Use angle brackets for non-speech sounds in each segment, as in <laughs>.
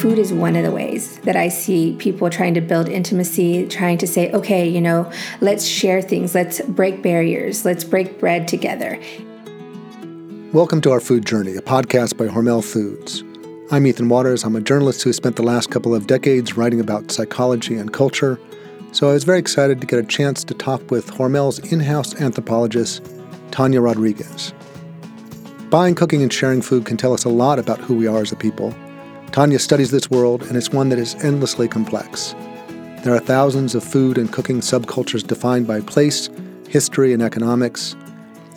food is one of the ways that I see people trying to build intimacy, trying to say, okay, you know, let's share things, let's break barriers, let's break bread together. Welcome to Our Food Journey, a podcast by Hormel Foods. I'm Ethan Waters. I'm a journalist who spent the last couple of decades writing about psychology and culture. So I was very excited to get a chance to talk with Hormel's in house anthropologist, Tanya Rodriguez. Buying, cooking, and sharing food can tell us a lot about who we are as a people. Tanya studies this world, and it's one that is endlessly complex. There are thousands of food and cooking subcultures defined by place, history, and economics,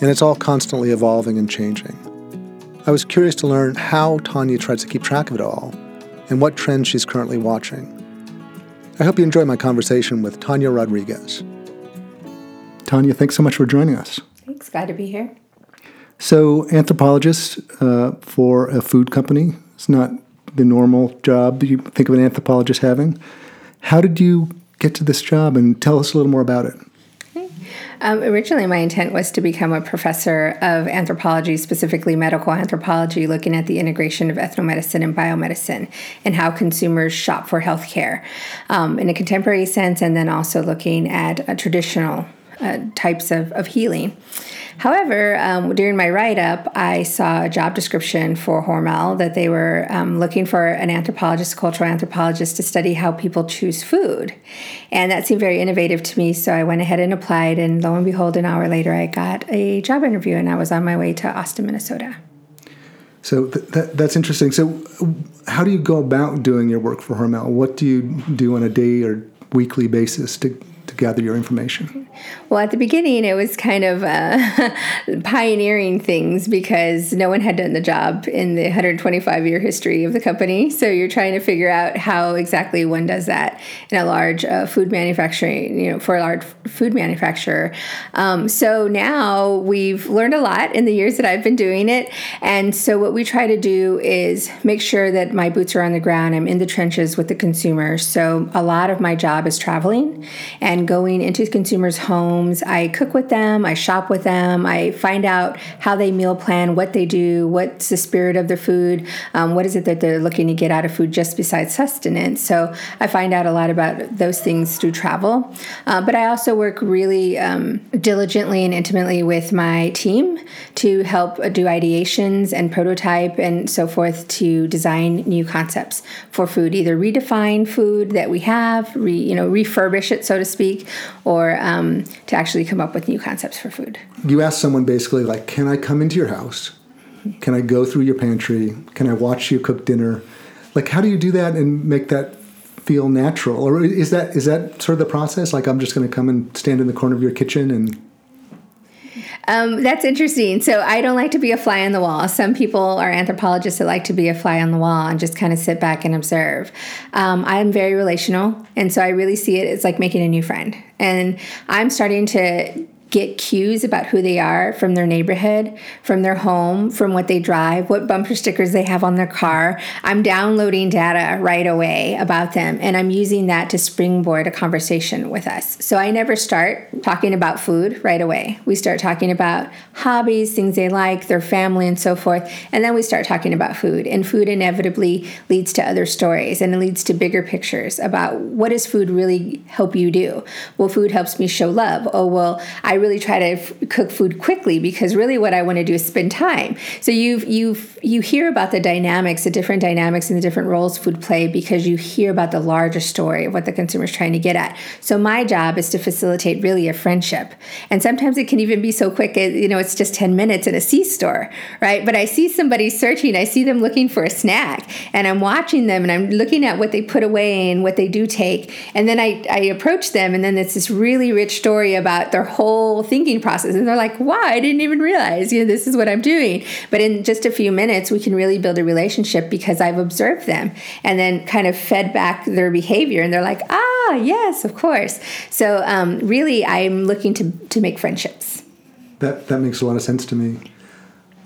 and it's all constantly evolving and changing. I was curious to learn how Tanya tries to keep track of it all and what trends she's currently watching. I hope you enjoy my conversation with Tanya Rodriguez. Tanya, thanks so much for joining us. Thanks, glad to be here. So, anthropologist uh, for a food company. It's not the normal job you think of an anthropologist having. How did you get to this job and tell us a little more about it? Um, originally, my intent was to become a professor of anthropology, specifically medical anthropology, looking at the integration of ethnomedicine and biomedicine and how consumers shop for healthcare um, in a contemporary sense, and then also looking at uh, traditional uh, types of, of healing. However, um, during my write up, I saw a job description for Hormel that they were um, looking for an anthropologist, cultural anthropologist, to study how people choose food. And that seemed very innovative to me. So I went ahead and applied. And lo and behold, an hour later, I got a job interview and I was on my way to Austin, Minnesota. So th- that, that's interesting. So, how do you go about doing your work for Hormel? What do you do on a day or weekly basis to gather your information? Well, at the beginning, it was kind of uh, <laughs> pioneering things because no one had done the job in the 125 year history of the company. So you're trying to figure out how exactly one does that in a large uh, food manufacturing, you know, for a large food manufacturer. Um, so now we've learned a lot in the years that I've been doing it. And so what we try to do is make sure that my boots are on the ground. I'm in the trenches with the consumer. So a lot of my job is traveling and going into consumers' homes. I cook with them, I shop with them, I find out how they meal plan, what they do, what's the spirit of their food, um, what is it that they're looking to get out of food just besides sustenance. So I find out a lot about those things through travel. Uh, but I also work really um, diligently and intimately with my team to help do ideations and prototype and so forth to design new concepts for food, either redefine food that we have, re, you know, refurbish it, so to speak speak, or um, to actually come up with new concepts for food. You ask someone basically, like, can I come into your house? Can I go through your pantry? Can I watch you cook dinner? Like, how do you do that and make that feel natural? Or is that is that sort of the process? Like, I'm just going to come and stand in the corner of your kitchen and um, that's interesting. So I don't like to be a fly on the wall. Some people are anthropologists that like to be a fly on the wall and just kind of sit back and observe. Um, I'm very relational, and so I really see it as like making a new friend. And I'm starting to get cues about who they are from their neighborhood, from their home, from what they drive, what bumper stickers they have on their car. I'm downloading data right away about them and I'm using that to springboard a conversation with us. So I never start talking about food right away. We start talking about hobbies, things they like, their family, and so forth. And then we start talking about food. And food inevitably leads to other stories and it leads to bigger pictures about what does food really help you do? Well, food helps me show love. Oh, well, I really try to f- cook food quickly because really what I want to do is spend time. So you you you hear about the dynamics, the different dynamics and the different roles food play because you hear about the larger story of what the consumer is trying to get at. So my job is to facilitate really a friendship. And sometimes it can even be so quick, you know, it's just 10 minutes in a C store, right? But I see somebody searching, I see them looking for a snack and I'm watching them and I'm looking at what they put away and what they do take. And then I, I approach them and then it's this really rich story about their whole whole thinking process. And they're like wow i didn't even realize you know this is what i'm doing. But in just a few minutes we can really build a relationship because i've observed them and then kind of fed back their behavior. And they're like ah yes of course. So um, really i'm looking to to make friendships. That that makes a lot of sense to me.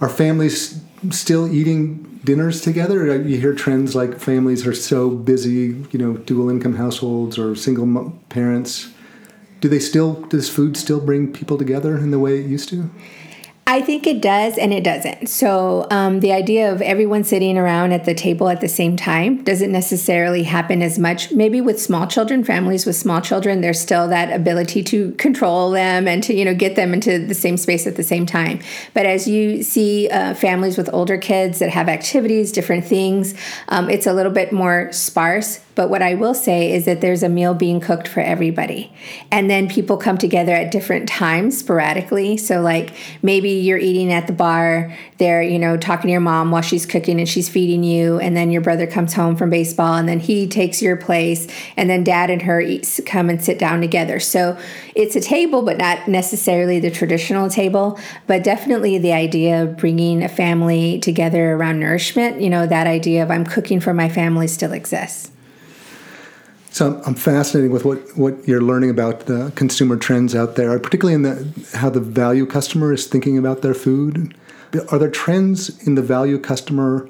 Are families still eating dinners together? You hear trends like families are so busy you know dual income households or single parents do they still does food still bring people together in the way it used to I think it does and it doesn't. So, um, the idea of everyone sitting around at the table at the same time doesn't necessarily happen as much. Maybe with small children, families with small children, there's still that ability to control them and to, you know, get them into the same space at the same time. But as you see uh, families with older kids that have activities, different things, um, it's a little bit more sparse but what I will say is that there's a meal being cooked for everybody. And then people come together at different times sporadically. So, like maybe you're eating at the bar, they're, you know, talking to your mom while she's cooking and she's feeding you. And then your brother comes home from baseball and then he takes your place. And then dad and her eat, come and sit down together. So, it's a table, but not necessarily the traditional table, but definitely the idea of bringing a family together around nourishment. You know, that idea of I'm cooking for my family still exists. So I'm fascinated with what, what you're learning about the consumer trends out there, particularly in the how the value customer is thinking about their food. Are there trends in the value customer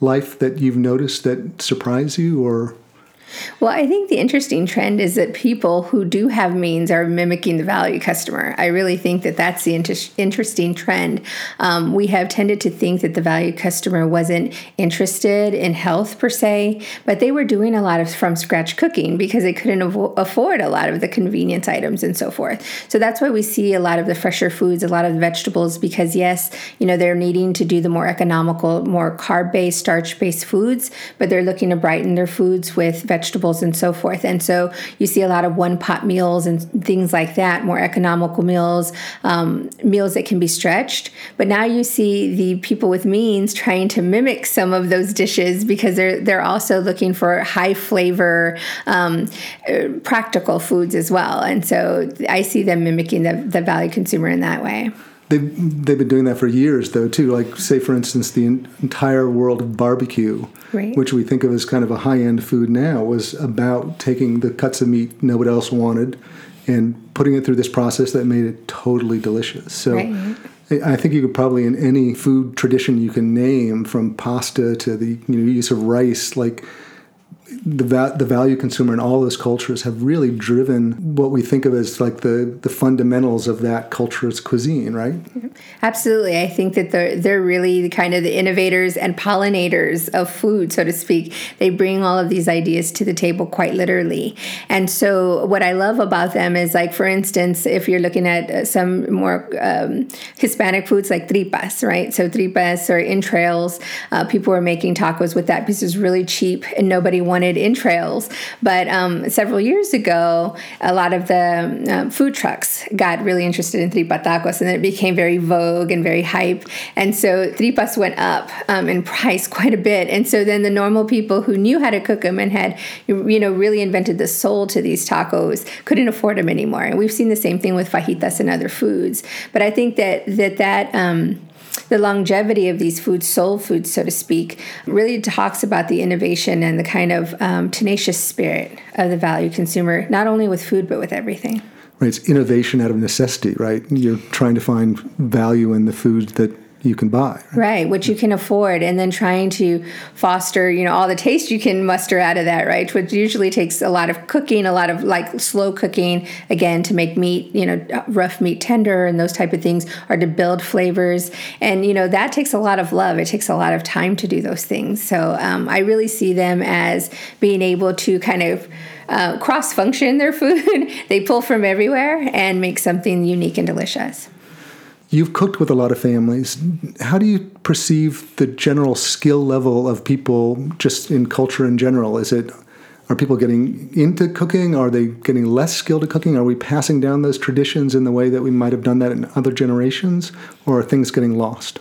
life that you've noticed that surprise you or well, I think the interesting trend is that people who do have means are mimicking the value customer. I really think that that's the inter- interesting trend. Um, we have tended to think that the value customer wasn't interested in health per se, but they were doing a lot of from scratch cooking because they couldn't afford a lot of the convenience items and so forth. So that's why we see a lot of the fresher foods, a lot of the vegetables, because yes, you know, they're needing to do the more economical, more carb based, starch based foods, but they're looking to brighten their foods with vegetables vegetables and so forth. And so you see a lot of one pot meals and things like that, more economical meals, um, meals that can be stretched. But now you see the people with means trying to mimic some of those dishes because they're they're also looking for high flavor, um, practical foods as well. And so I see them mimicking the, the value consumer in that way. They've, they've been doing that for years, though, too. Like, say, for instance, the entire world of barbecue, right. which we think of as kind of a high end food now, was about taking the cuts of meat nobody else wanted and putting it through this process that made it totally delicious. So, right. I think you could probably, in any food tradition you can name, from pasta to the you know, use of rice, like the va- the value consumer in all those cultures have really driven what we think of as like the the fundamentals of that culture's cuisine, right? Absolutely, I think that they're they're really kind of the innovators and pollinators of food, so to speak. They bring all of these ideas to the table quite literally, and so what I love about them is like, for instance, if you're looking at uh, some more um, Hispanic foods like tripas, right? So tripas or entrails, uh, people were making tacos with that because it's really cheap and nobody wanted wanted entrails. But um, several years ago, a lot of the um, food trucks got really interested in tripa tacos, and it became very vogue and very hype. And so tripas went up um, in price <laughs> quite a bit. And so then the normal people who knew how to cook them and had, you know, really invented the soul to these tacos couldn't afford them anymore. And we've seen the same thing with fajitas and other foods. But I think that that that um, the longevity of these foods, soul foods, so to speak, really talks about the innovation and the kind of um, tenacious spirit of the value consumer, not only with food, but with everything. Right, it's innovation out of necessity, right? You're trying to find value in the food that you can buy. Right, which you can afford, and then trying to foster, you know, all the taste you can muster out of that, right? Which usually takes a lot of cooking, a lot of like slow cooking, again, to make meat, you know, rough meat tender and those type of things, or to build flavors. And, you know, that takes a lot of love. It takes a lot of time to do those things. So um, I really see them as being able to kind of uh, cross function their food. <laughs> they pull from everywhere and make something unique and delicious. You've cooked with a lot of families. How do you perceive the general skill level of people just in culture in general? Is it are people getting into cooking? Are they getting less skilled at cooking? Are we passing down those traditions in the way that we might have done that in other generations? Or are things getting lost?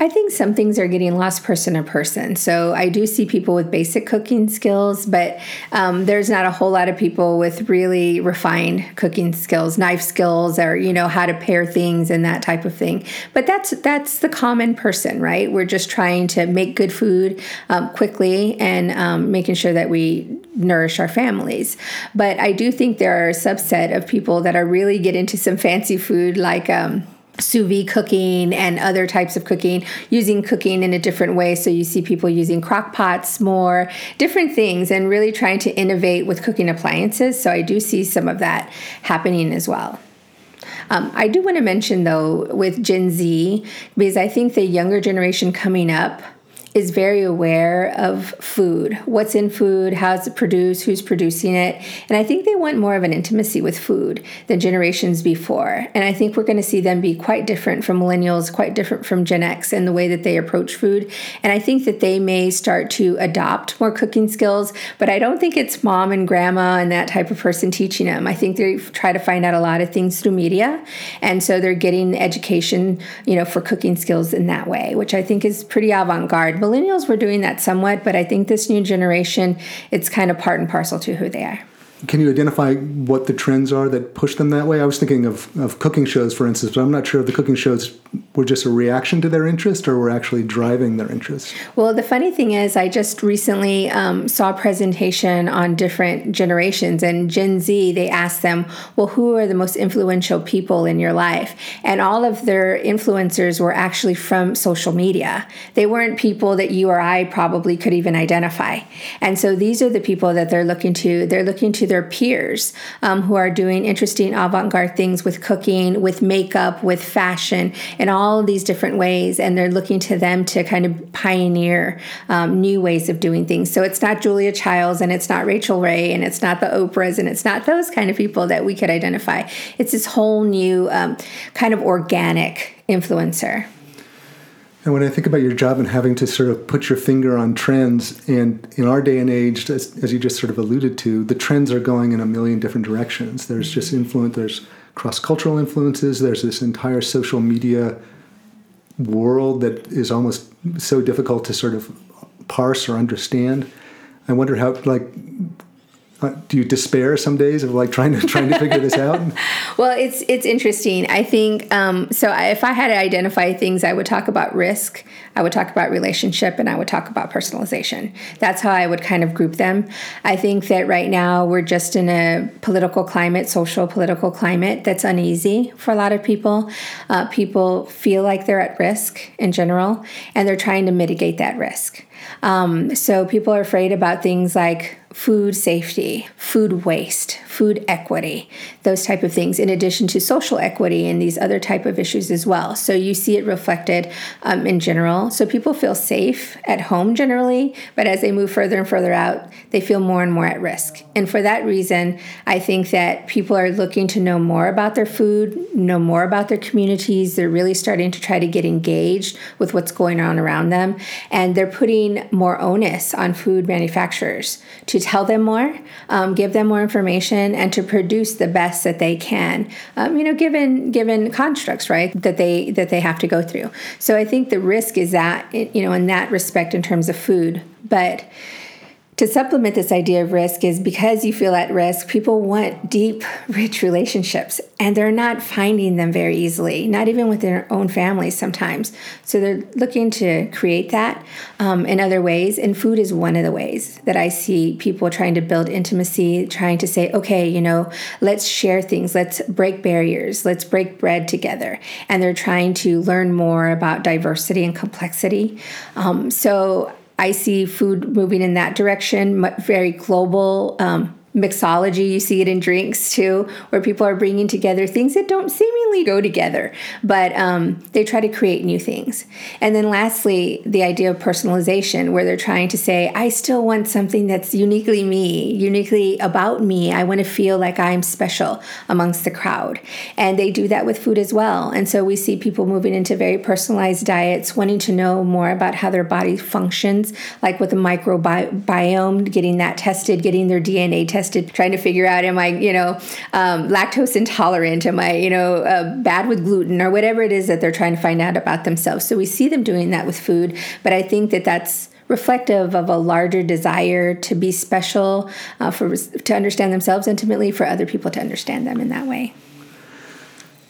I think some things are getting lost person to person. So I do see people with basic cooking skills, but um, there's not a whole lot of people with really refined cooking skills, knife skills, or you know how to pair things and that type of thing. But that's that's the common person, right? We're just trying to make good food um, quickly and um, making sure that we nourish our families. But I do think there are a subset of people that are really get into some fancy food like um, sous vide cooking and other types of cooking, using cooking in a different way. So you see people using crock pots more, different things, and really trying to innovate with cooking appliances. So I do see some of that happening as well. Um, I do want to mention though with Gen Z, because I think the younger generation coming up is very aware of food, what's in food, how it's produced, who's producing it. And I think they want more of an intimacy with food than generations before. And I think we're going to see them be quite different from millennials, quite different from Gen X in the way that they approach food. And I think that they may start to adopt more cooking skills, but I don't think it's mom and grandma and that type of person teaching them. I think they try to find out a lot of things through media. And so they're getting education, you know, for cooking skills in that way, which I think is pretty avant-garde millennials were doing that somewhat, but I think this new generation, it's kind of part and parcel to who they are. Can you identify what the trends are that push them that way? I was thinking of, of cooking shows, for instance, but I'm not sure if the cooking shows were just a reaction to their interest or were actually driving their interest. Well, the funny thing is, I just recently um, saw a presentation on different generations, and Gen Z, they asked them, well, who are the most influential people in your life? And all of their influencers were actually from social media. They weren't people that you or I probably could even identify. And so these are the people that they're looking to. They're looking to their peers um, who are doing interesting avant garde things with cooking, with makeup, with fashion, in all these different ways. And they're looking to them to kind of pioneer um, new ways of doing things. So it's not Julia Childs and it's not Rachael Ray and it's not the Oprahs and it's not those kind of people that we could identify. It's this whole new um, kind of organic influencer. And when I think about your job and having to sort of put your finger on trends, and in our day and age, as, as you just sort of alluded to, the trends are going in a million different directions. There's just mm-hmm. influence, there's cross cultural influences, there's this entire social media world that is almost so difficult to sort of parse or understand. I wonder how, like, do you despair some days of like trying to <laughs> trying to figure this out? <laughs> well, it's it's interesting. I think um, so. If I had to identify things, I would talk about risk. I would talk about relationship, and I would talk about personalization. That's how I would kind of group them. I think that right now we're just in a political climate, social political climate that's uneasy for a lot of people. Uh, people feel like they're at risk in general, and they're trying to mitigate that risk. Um, so people are afraid about things like food safety, food waste, food equity, those type of things, in addition to social equity and these other type of issues as well. So you see it reflected um, in general. So people feel safe at home generally, but as they move further and further out, they feel more and more at risk. And for that reason, I think that people are looking to know more about their food, know more about their communities. They're really starting to try to get engaged with what's going on around them, and they're putting more onus on food manufacturers to tell them more, um, give them more information, and to produce the best that they can. Um, you know, given given constructs, right, that they that they have to go through. So I think the risk is that you know in that respect in terms of food, but to supplement this idea of risk is because you feel at risk, people want deep, rich relationships, and they're not finding them very easily, not even with their own families sometimes. So they're looking to create that um, in other ways, and food is one of the ways that I see people trying to build intimacy, trying to say, okay, you know, let's share things, let's break barriers, let's break bread together. And they're trying to learn more about diversity and complexity. Um, so I see food moving in that direction, very global. Um, mixology you see it in drinks too where people are bringing together things that don't seemingly go together but um, they try to create new things. And then lastly the idea of personalization where they're trying to say i still want something that's uniquely me uniquely about me. I want to feel like i'm special amongst the crowd. And they do that with food as well. And so we see people moving into very personalized diets wanting to know more about how their body functions like with the microbiome getting that tested getting their dna tested tested, trying to figure out, am I, you know, um, lactose intolerant? Am I, you know, uh, bad with gluten or whatever it is that they're trying to find out about themselves? So we see them doing that with food, but I think that that's reflective of a larger desire to be special, uh, for to understand themselves intimately, for other people to understand them in that way.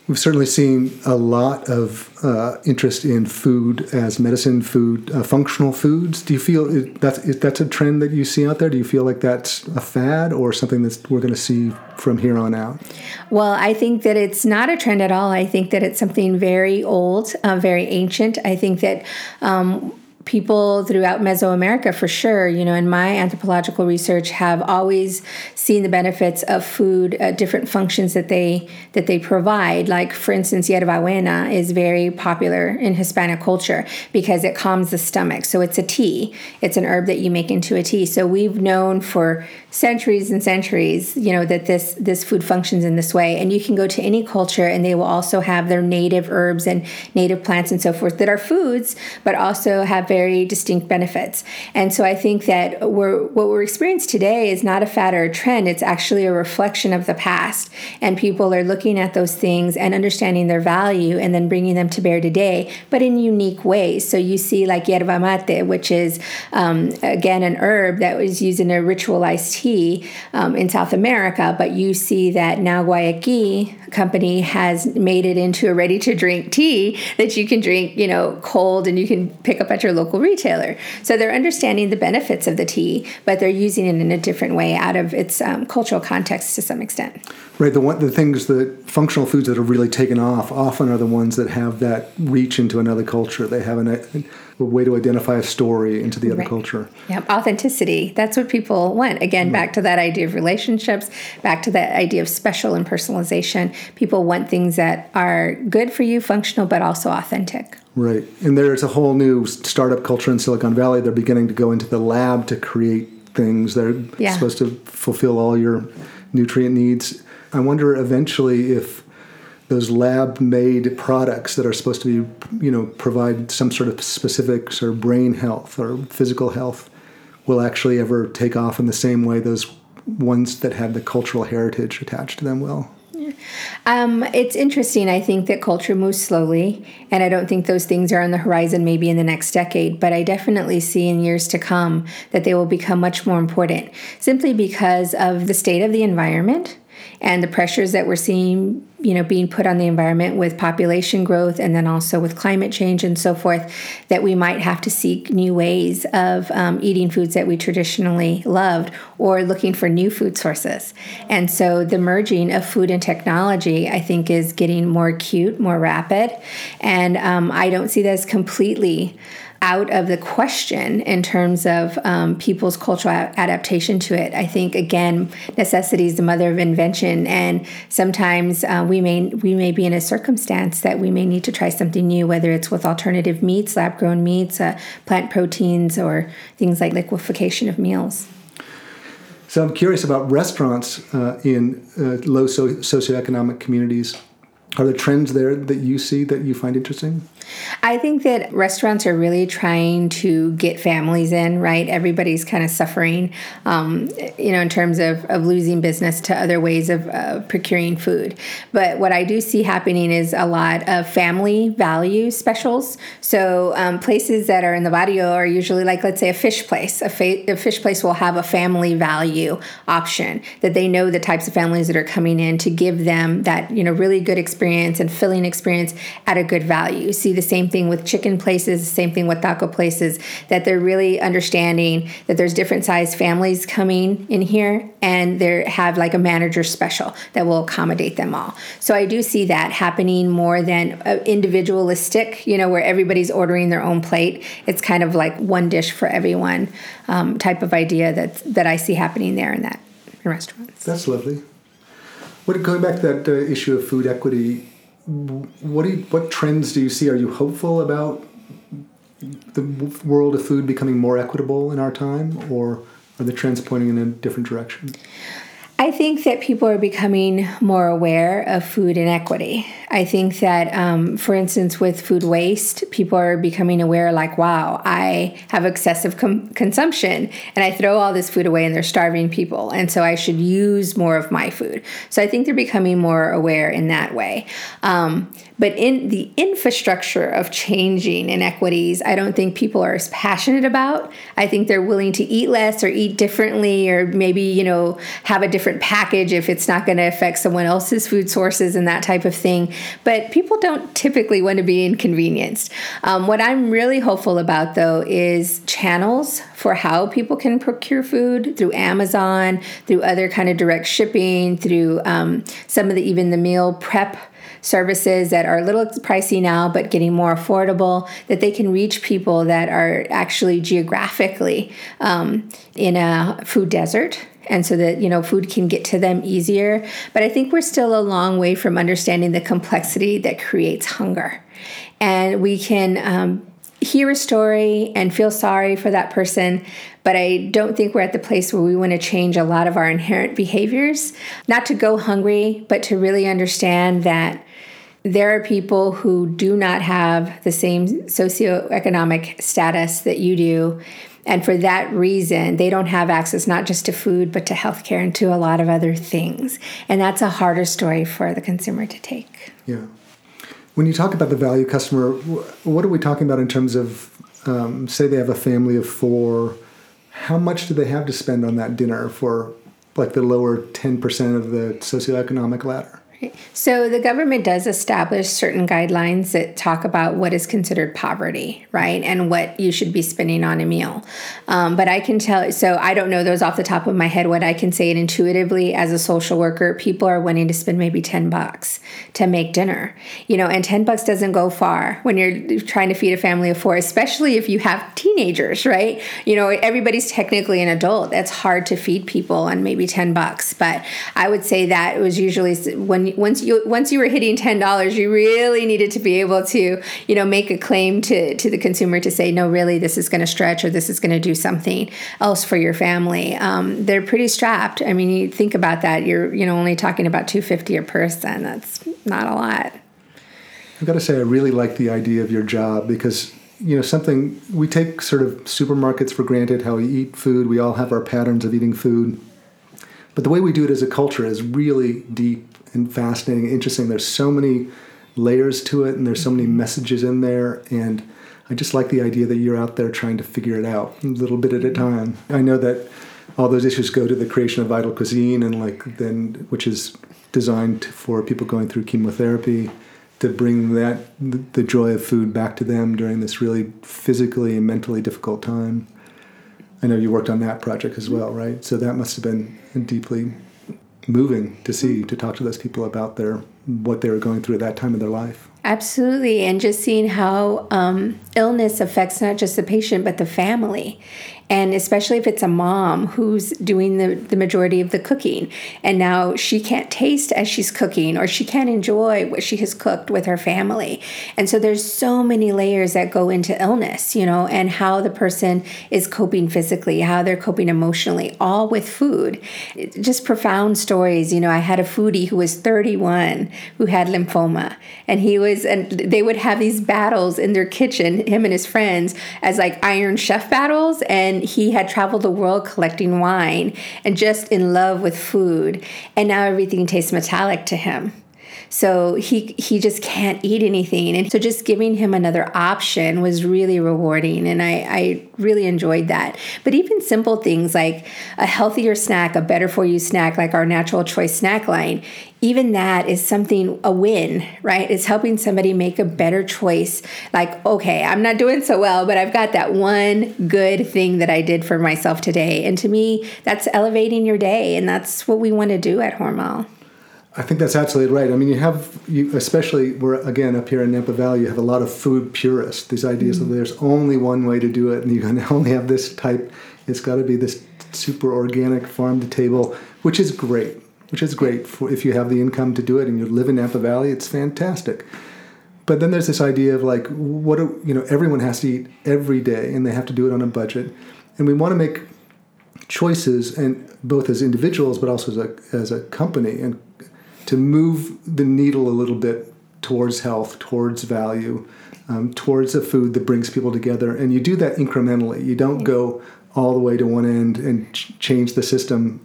We've certainly seen a lot of uh, interest in food as medicine, food, uh, functional foods. Do you feel that's that's a trend that you see out there? Do you feel like that's a fad or something that we're going to see from here on out? Well, I think that it's not a trend at all. I think that it's something very old, uh, very ancient. I think that. Um, people throughout Mesoamerica for sure, you know, in my anthropological research have always seen the benefits of food, uh, different functions that they that they provide. Like for instance, yerba buena is very popular in Hispanic culture because it calms the stomach. So it's a tea. It's an herb that you make into a tea. So we've known for centuries and centuries, you know, that this this food functions in this way. And you can go to any culture and they will also have their native herbs and native plants and so forth that are foods, but also have very distinct benefits. And so I think that we're, what we're experiencing today is not a fad or a trend, it's actually a reflection of the past. And people are looking at those things and understanding their value and then bringing them to bear today, but in unique ways. So you see, like yerba mate, which is, um, again, an herb that was used in a ritualized tea um, in South America, but you see that now Guayaki company has made it into a ready to drink tea that you can drink, you know, cold and you can pick up at your local retailer. So they're understanding the benefits of the tea, but they're using it in a different way out of its um, cultural context to some extent. Right. The one, the things that functional foods that have really taken off often are the ones that have that reach into another culture. They have an, a, a way to identify a story into the other right. culture. Yeah, authenticity. That's what people want. Again, back to that idea of relationships, back to that idea of special and personalization. People want things that are good for you, functional, but also authentic. Right. And there's a whole new startup culture in Silicon Valley. They're beginning to go into the lab to create things that are yeah. supposed to fulfill all your nutrient needs I wonder eventually if those lab made products that are supposed to be, you know, provide some sort of specific sort of brain health or physical health will actually ever take off in the same way those ones that have the cultural heritage attached to them will. Um, it's interesting. I think that culture moves slowly, and I don't think those things are on the horizon maybe in the next decade, but I definitely see in years to come that they will become much more important simply because of the state of the environment and the pressures that we're seeing you know being put on the environment with population growth and then also with climate change and so forth that we might have to seek new ways of um, eating foods that we traditionally loved or looking for new food sources. And so the merging of food and technology i think is getting more acute more rapid. And um, i don't see that as completely out of the question in terms of um, people's cultural adaptation to it. I think again, necessity is the mother of invention, and sometimes uh, we may we may be in a circumstance that we may need to try something new, whether it's with alternative meats, lab grown meats, uh, plant proteins, or things like liquefaction of meals. So I'm curious about restaurants uh, in uh, low so- socioeconomic communities. Are there trends there that you see that you find interesting? I think that restaurants are really trying to get families in, right? Everybody's kind of suffering, um, you know, in terms of, of losing business to other ways of uh, procuring food. But what I do see happening is a lot of family value specials. So um, places that are in the barrio are usually like, let's say, a fish place. A, fa- a fish place will have a family value option that they know the types of families that are coming in to give them that, you know, really good experience and filling experience at a good value. See the same thing with chicken places, the same thing with taco places, that they're really understanding that there's different size families coming in here and they have like a manager special that will accommodate them all. So I do see that happening more than individualistic, you know, where everybody's ordering their own plate. It's kind of like one dish for everyone um, type of idea that that I see happening there in that in restaurants. That's lovely. What, going back to that uh, issue of food equity, what do you, what trends do you see? Are you hopeful about the world of food becoming more equitable in our time, or are the trends pointing in a different direction? I think that people are becoming more aware of food inequity. I think that, um, for instance, with food waste, people are becoming aware like, wow, I have excessive com- consumption and I throw all this food away and they're starving people. And so I should use more of my food. So I think they're becoming more aware in that way. Um, but in the infrastructure of changing inequities, I don't think people are as passionate about. I think they're willing to eat less or eat differently or maybe, you know, have a different package if it's not going to affect someone else's food sources and that type of thing. But people don't typically want to be inconvenienced. Um, what I'm really hopeful about, though, is channels for how people can procure food through Amazon, through other kind of direct shipping, through um, some of the even the meal prep services that are a little pricey now but getting more affordable that they can reach people that are actually geographically um, in a food desert and so that you know food can get to them easier. But i think we're still a long way from understanding the complexity that creates hunger. And we can um, hear a story and feel sorry for that person but i don't think we're at the place where we want to change a lot of our inherent behaviors. Not to go hungry but to really understand that there are people who do not have the same socioeconomic status that you do and for that reason, they don't have access not just to food, but to healthcare and to a lot of other things. And that's a harder story for the consumer to take. Yeah. When you talk about the value customer, what are we talking about in terms of, um, say, they have a family of four? How much do they have to spend on that dinner for like the lower 10% of the socioeconomic ladder? So the government does establish certain guidelines that talk about what is considered poverty, right, and what you should be spending on a meal. Um, but I can tell, so I don't know those off the top of my head. What I can say it intuitively as a social worker, people are wanting to spend maybe ten bucks to make dinner, you know, and ten bucks doesn't go far when you're trying to feed a family of four, especially if you have teenagers, right? You know, everybody's technically an adult. That's hard to feed people on maybe ten bucks, but I would say that it was usually when once you once you were hitting ten dollars, you really needed to be able to you know make a claim to to the consumer to say no, really this is going to stretch or this is going to do something else for your family. Um, they're pretty strapped. I mean, you think about that. You're you know only talking about two fifty a person. That's not a lot. I've got to say, I really like the idea of your job because you know something we take sort of supermarkets for granted how we eat food we all have our patterns of eating food but the way we do it as a culture is really deep and fascinating, interesting. There's so many layers to it, and there's so many mm-hmm. messages in there, and I just like the idea that you're out there trying to figure it out a little bit at a mm-hmm. time. I know that all those issues go to the creation of Vital Cuisine, and like then, which is designed for people going through chemotherapy to bring that the joy of food back to them during this really physically and mentally difficult time. I know you worked on that project as mm-hmm. well, right? So that must have been deeply moving to see to talk to those people about their what they were going through at that time of their life Absolutely. And just seeing how um, illness affects not just the patient, but the family. And especially if it's a mom who's doing the, the majority of the cooking, and now she can't taste as she's cooking, or she can't enjoy what she has cooked with her family. And so there's so many layers that go into illness, you know, and how the person is coping physically, how they're coping emotionally, all with food. Just profound stories. You know, I had a foodie who was 31 who had lymphoma, and he was and they would have these battles in their kitchen, him and his friends, as like Iron Chef battles. And he had traveled the world collecting wine and just in love with food. And now everything tastes metallic to him. So he he just can't eat anything. And so just giving him another option was really rewarding. And I, I really enjoyed that. But even simple things like a healthier snack, a better for you snack, like our natural choice snack line, even that is something a win, right? It's helping somebody make a better choice. Like, okay, I'm not doing so well, but I've got that one good thing that I did for myself today. And to me, that's elevating your day. And that's what we want to do at Hormel. I think that's absolutely right. I mean, you have, you, especially we're again up here in Napa Valley, you have a lot of food purists. These ideas mm-hmm. that there's only one way to do it, and you can <laughs> only have this type. It's got to be this super organic farm to table, which is great. Which is great for if you have the income to do it and you live in Napa Valley. It's fantastic. But then there's this idea of like, what do, you know? Everyone has to eat every day, and they have to do it on a budget. And we want to make choices, and both as individuals, but also as a as a company, and to move the needle a little bit towards health, towards value, um, towards a food that brings people together. And you do that incrementally. You don't go all the way to one end and ch- change the system.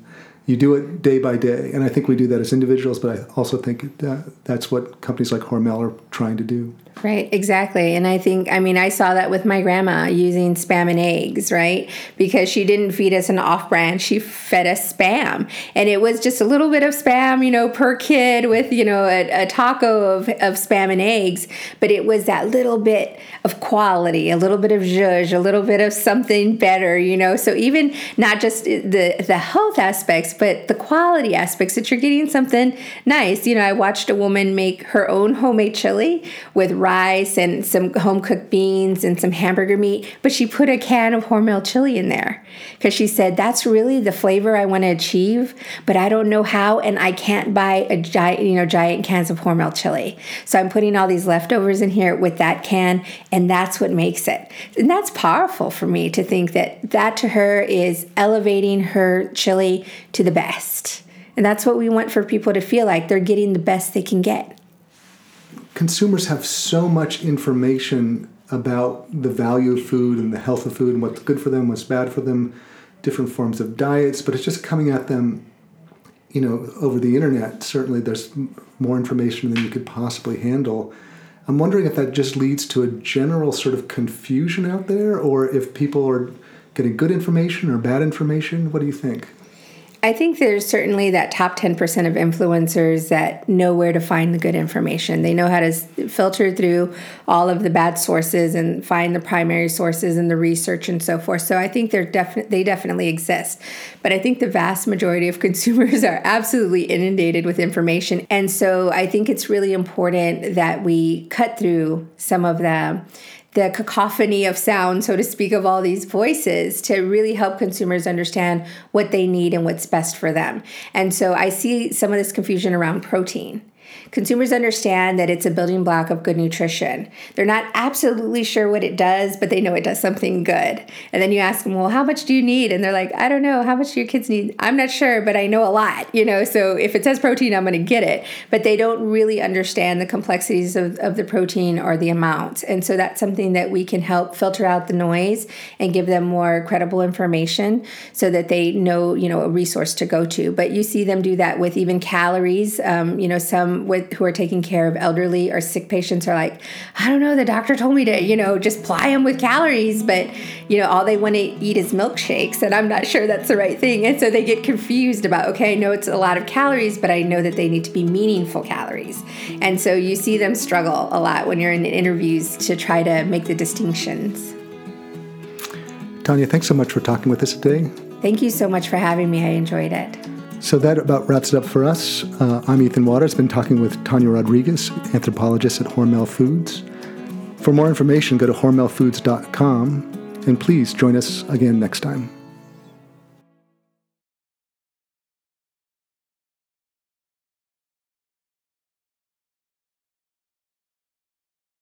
You do it day by day. And I think we do that as individuals, but I also think that that's what companies like Hormel are trying to do. Right, exactly. And I think, I mean, I saw that with my grandma using spam and eggs, right? Because she didn't feed us an off brand, she fed us spam. And it was just a little bit of spam, you know, per kid with, you know, a, a taco of, of spam and eggs. But it was that little bit of quality, a little bit of zhuzh, a little bit of something better, you know? So even not just the, the health aspects, but the quality aspects that you're getting something nice. You know, I watched a woman make her own homemade chili with rice and some home cooked beans and some hamburger meat, but she put a can of Hormel chili in there because she said that's really the flavor I want to achieve, but I don't know how, and I can't buy a giant, you know, giant cans of Hormel chili. So I'm putting all these leftovers in here with that can, and that's what makes it. And that's powerful for me to think that that to her is elevating her chili to the best. And that's what we want for people to feel like they're getting the best they can get consumers have so much information about the value of food and the health of food and what's good for them, what's bad for them, different forms of diets, but it's just coming at them, you know, over the internet. Certainly, there's more information than you could possibly handle. I'm wondering if that just leads to a general sort of confusion out there, or if people are getting good information or bad information. What do you think? I think there's certainly that top 10% of influencers that know where to find the good information. They know how to filter through all of the bad sources and find the primary sources and the research and so forth. So I think they're definitely they definitely exist. But I think the vast majority of <laughs> consumers are absolutely inundated with information. And so I think it's really important that we cut through some of the the cacophony of sound, so to speak, of all these voices to really help consumers understand what they need and what's best for them. And so I see some of this confusion around protein. Consumers understand that it's a building block of good nutrition. They're not absolutely sure what it does, but they know it does something good. And then you ask them, well, how much do you need? And they're like, I don't know. How much do your kids need? I'm not sure, but I know a lot, you know? So if it says protein, I'm going to get it. But they don't really understand the complexities of, of the protein or the amount. And so that's something that we can help filter out the noise and give them more credible information so that they know, you know, a resource to go to. But you see them do that with even calories. Um, you know, some with who are taking care of elderly or sick patients are like, I don't know, the doctor told me to, you know, just ply them with calories, but you know, all they want to eat is milkshakes, and I'm not sure that's the right thing. And so they get confused about, okay, I know it's a lot of calories, but I know that they need to be meaningful calories. And so you see them struggle a lot when you're in interviews to try to make the distinctions. Tanya, thanks so much for talking with us today. Thank you so much for having me. I enjoyed it. So that about wraps it up for us. Uh, I'm Ethan Waters, been talking with Tanya Rodriguez, anthropologist at Hormel Foods. For more information, go to hormelfoods.com and please join us again next time.